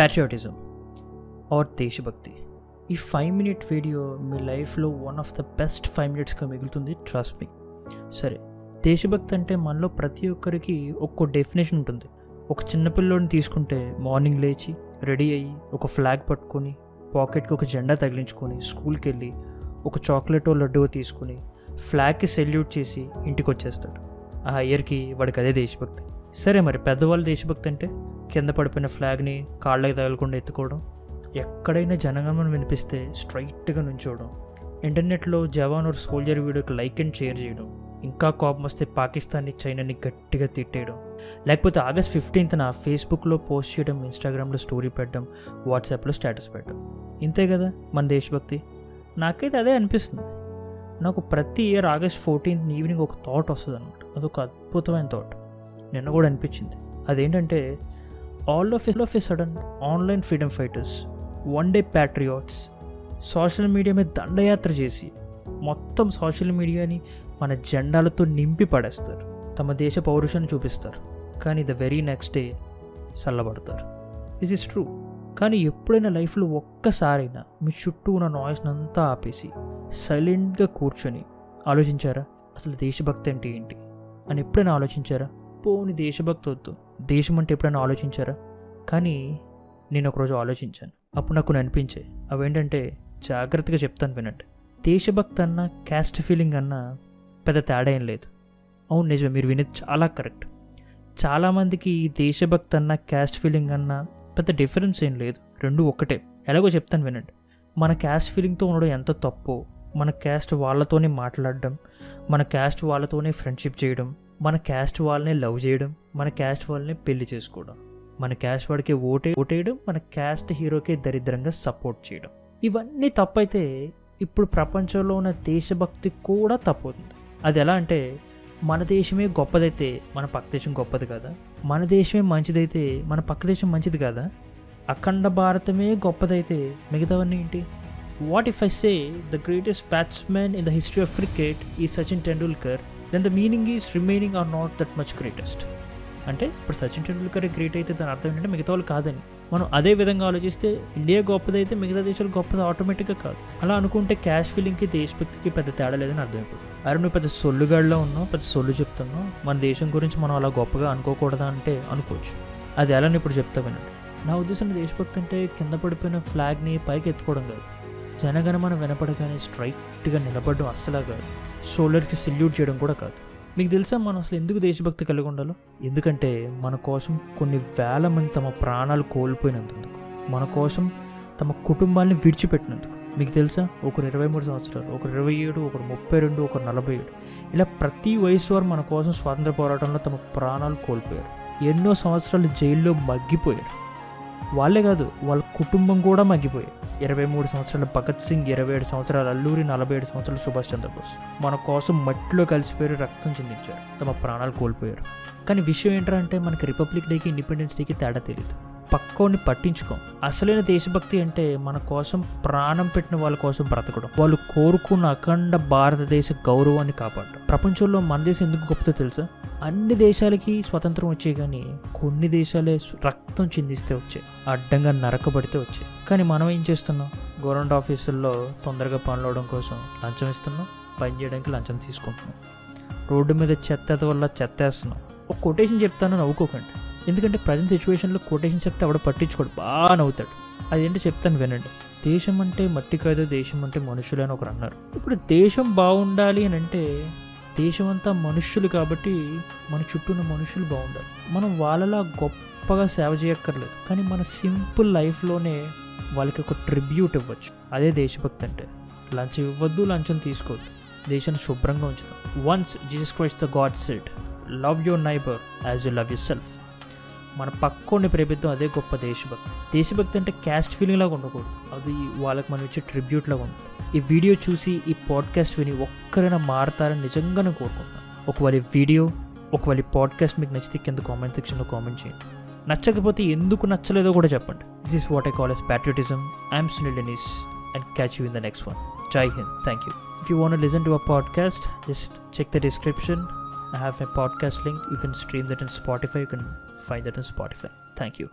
Patriotism are దేశభక్తి ఈ five minute video మీ లైఫ్లో one of the best five మినిట్స్గా మిగులుతుంది ట్రస్ట్ మీ సరే దేశభక్తి అంటే మనలో ప్రతి ఒక్కరికి ఒక్కో డెఫినేషన్ ఉంటుంది. ఒక చిన్నపిల్లోని తీసుకుంటే మార్నింగ్ లేచి రెడీ అయ్యి ఒక ఫ్లాగ్ పట్టుకొని పాకెట్కి ఒక జెండా తగిలించుకొని స్కూల్కి వెళ్ళి ఒక చాక్లెటో లడ్డూ తీసుకుని ఫ్లాగ్కి సెల్యూట్ చేసి ఇంటికి వచ్చేస్తాడు ఆ ఇయర్కి వాడికి అదే దేశభక్తి సరే మరి పెద్దవాళ్ళు దేశభక్తి అంటే? కింద పడిపోయిన ఫ్లాగ్ని కాళ్ళకి తగలకుండా ఎత్తుకోవడం ఎక్కడైనా జనగమనం వినిపిస్తే స్ట్రైట్గా నుంచోవడం ఇంటర్నెట్లో జవాన్ ఒక సోల్జర్ వీడియోకి లైక్ అండ్ షేర్ చేయడం ఇంకా కోపం వస్తే పాకిస్తాన్ని చైనాని గట్టిగా తిట్టేయడం. లేకపోతే ఆగస్ట్ ఫిఫ్టీన్త్న ఫేస్బుక్లో పోస్ట్ చేయడం ఇన్స్టాగ్రామ్లో స్టోరీ పెట్టడం వాట్సాప్లో స్టేటస్ పెట్టడం. ఇంతే కదా మన దేశభక్తి? నాకైతే అదే అనిపిస్తుంది. నాకు ప్రతి ఇయర్ ఆగస్ట్ ఫోర్టీన్త్ ఈవినింగ్ ఒక థాట్ వస్తుంది అనమాట అదొక అద్భుతమైన థాట్ నిన్న కూడా అనిపించింది. అదేంటంటే all of of a sudden online freedom fighters one day patriots social media మీద దండయాత్ర చేసి మొత్తం సోషల్ మీడియాని మన జెండాలతో నింపి పడేస్తారు. తమ దేశ పౌరుషాన్ని చూపిస్తారు. కానీ ద వెరీ నెక్స్ట్ డే చల్లబడతారు. దిస్ ఇస్ ట్రూ కానీ ఎప్పుడైనా లైఫ్లో ఒక్కసారైనా మీ చుట్టూ ఉన్న నాయిస్ని అంతా ఆపేసి సైలెంట్గా కూర్చొని ఆలోచించారా? అసలు దేశభక్తి అంటే ఏంటి? అని ఎప్పుడైనా ఆలోచించారా? పోని దేశభక్తి వద్దు దేశం అంటే ఎప్పుడైనా ఆలోచించారా? కానీ నేను ఒకరోజు ఆలోచించాను. అప్పుడు నాకు కొన్ని అనిపించాయి అవేంటంటే జాగ్రత్తగా చెప్తాను వినండి. దేశభక్తి అన్న క్యాస్ట్ ఫీలింగ్ అన్న పెద్ద తేడా ఏం లేదు. అవును నిజమే మీరు వినేది చాలా కరెక్ట్. చాలామందికి ఈ దేశభక్తి అన్న క్యాస్ట్ ఫీలింగ్ అన్న పెద్ద డిఫరెన్స్ ఏం లేదు. రెండు ఒకటే ఎలాగో చెప్తాను వినండి. మన క్యాస్ట్ ఫీలింగ్తో ఉండడం ఎంత తప్పు మన క్యాస్ట్ వాళ్ళతోనే మాట్లాడడం మన క్యాస్ట్ వాళ్ళతోనే ఫ్రెండ్షిప్ చేయడం మన క్యాస్ట్ వాళ్ళని లవ్ చేయడం మన క్యాస్ట్ వాళ్ళని పెళ్ళి చేసుకోవడం మన క్యాస్ట్ వాడికి ఓటే ఓటేయడం మన క్యాస్ట్ హీరోకే దరిద్రంగా సపోర్ట్ చేయడం. ఇవన్నీ తప్పైతే ఇప్పుడు ప్రపంచంలో ఉన్న దేశభక్తి కూడా తప్పుతుంది అది ఎలా అంటే మన దేశమే గొప్పదైతే మన పక్క దేశం గొప్పది కదా? మన దేశమే మంచిదైతే మన పక్క దేశం మంచిది కదా? అఖండ భారతమే గొప్పదైతే మిగతావన్నీ ఏంటి? What if I say the greatest batsmen in the history of cricket ఈ Sachin Tendulkar then the meaning is remaining are not that much greatest అంటే ఇప్పుడు సచిన్ టెండూల్కర్ గ్రేట్ అయితే దాని అర్థం ఏంటంటే మిగతా వాళ్ళు కాదని. మనం అదే విధంగా ఆలోచిస్తే ఇండియా గొప్పదైతే మిగతా దేశాలు గొప్పది ఆటోమేటిక్గా కాదు. అలా అనుకుంటే క్యాష్ ఫీలింగ్కి దేశభక్తికి పెద్ద తేడా లేదని అర్థమైపోతుంది అరే నువ్వు పెద్ద సొల్లుగాడిలో ఉన్నావు పెద్ద సొల్లు చెప్తున్నావు. మన దేశం గురించి మనం అలా గొప్పగా అనుకోకూడదా అంటే అనుకోవచ్చు. అది ఎలా ఇప్పుడు చెప్తా వినండి. నా ఉద్దేశం దేశభక్తి అంటే కింద పడిపోయిన ఫ్లాగ్ని పైకి ఎత్తుకోవడం కాదు. జనగణమన వినపడగానే స్ట్రైట్గా నిలబడడం అస్సలా కాదు. సోలర్కి సెల్యూట్ చేయడం కూడా కాదు. మీకు తెలుసా మనం అసలు ఎందుకు దేశభక్తి కలిగి ఉండాలో? ఎందుకంటే మన కోసం కొన్ని వేల మంది తమ ప్రాణాలు కోల్పోయినందుకు. మన కోసం తమ కుటుంబాన్ని విడిచిపెట్టినందుకు. మీకు తెలుసా? ఒకరు ఇరవై మూడు సంవత్సరాలు ఒకరు ఇరవై ఏడు ఒకరు ముప్పై రెండు ఒకరు నలభై ఏడు. ఇలా ప్రతి వయసు వారు మన కోసం స్వాతంత్ర పోరాటంలో తమ ప్రాణాలు కోల్పోయారు. ఎన్నో సంవత్సరాలు జైల్లో మగ్గిపోయారు. వాళ్ళే కాదు వాళ్ళ కుటుంబం కూడా మగ్గిపోయాయి ఇరవై మూడు సంవత్సరాల భగత్ సింగ్ ఇరవై ఏడు సంవత్సరాల అల్లూరి నలభై ఏడు సంవత్సరాల సుభాష్ చంద్రబోస్. మన కోసం మట్టిలో కలిసిపోయారు రక్తం చెందించారు. తమ ప్రాణాలు కోల్పోయారు. కానీ విషయం ఏంటంటే మనకి రిపబ్లిక్ డేకి ఇండిపెండెన్స్ డేకి తేడా తెలియదు పక్కోని పట్టించుకోం. అసలైన దేశభక్తి అంటే మన కోసం ప్రాణం పెట్టిన వాళ్ళ కోసం బ్రతకడం. వాళ్ళు కోరుకున్న అఖండ భారతదేశ గౌరవాన్ని కాపాడడం. ప్రపంచంలో మన దేశం ఎందుకు గొప్పదో తెలుసా? అన్ని దేశాలకి స్వతంత్రం వచ్చాయి కానీ కొన్ని దేశాలే రక్తం చిందిస్తే వచ్చాయి అడ్డంగా నరకబడితే వచ్చాయి కానీ మనం ఏం చేస్తున్నాం? గవర్నమెంట్ ఆఫీసుల్లో తొందరగా పనులు అవడం కోసం లంచం ఇస్తున్నాం పని చేయడానికి లంచం తీసుకుంటున్నాం. రోడ్డు మీద చెత్త వల్ల చెత్త వేస్తున్నాం ఒక కొటేషన్ చెప్తాను నవ్వుకోకండి. ఎందుకంటే ప్రజెంట్ సిచ్యువేషన్లో కొటేషన్ చెప్తే ఆవిడ పట్టించుకోడు బాగా నవ్వుతాడు. అదేంటో చెప్తాను వినండి. దేశం అంటే మట్టి కాదు దేశం అంటే మనుషులు అని ఒకరు అన్నారు. ఇప్పుడు దేశం బాగుండాలి అని అంటే దేశం అంతా మనుష్యులు కాబట్టి మన చుట్టూ ఉన్న మనుషులు బాగుండాలి. మనం వాళ్ళలా గొప్పగా సేవ చేయక్కర్లేదు. కానీ మన సింపుల్ లైఫ్లోనే వాళ్ళకి ఒక ట్రిబ్యూట్ ఇవ్వచ్చు. అదే దేశభక్తి అంటే. లంచం ఇవ్వద్దు లంచం తీసుకోవద్దు. దేశాన్ని శుభ్రంగా ఉంచుతాం. Once Jesus Christ the God said love your neighbour as you love yourself మన పక్కోండి ప్రేమిద్దాం అదే గొప్ప దేశభక్తి. దేశభక్తి అంటే క్యాస్ట్ ఫీలింగ్ లాగా ఉండకూడదు. అది వాళ్ళకి మనం ఇచ్చే ట్రిబ్యూట్ లాగా ఉంటుంది ఈ వీడియో చూసి ఈ పాడ్కాస్ట్ విని ఒక్కరైనా మారతారని నిజంగానే కోరుకుంటున్నాను. ఒకవేళ ఈ వీడియో ఒకవేళ ఈ పాడ్కాస్ట్ మీకు నచ్చితే కింద కామెంట్ సెక్షన్లో కామెంట్ చేయండి. నచ్చకపోతే ఎందుకు నచ్చలేదో కూడా చెప్పండి. This is what I call as patriotism I'm Sunil Dennis and catch you in the next one Jai Hind thank you if you want listen to a podcast just check the description I have a podcast link you can stream that in Spotify you can find that on Spotify. Thank you.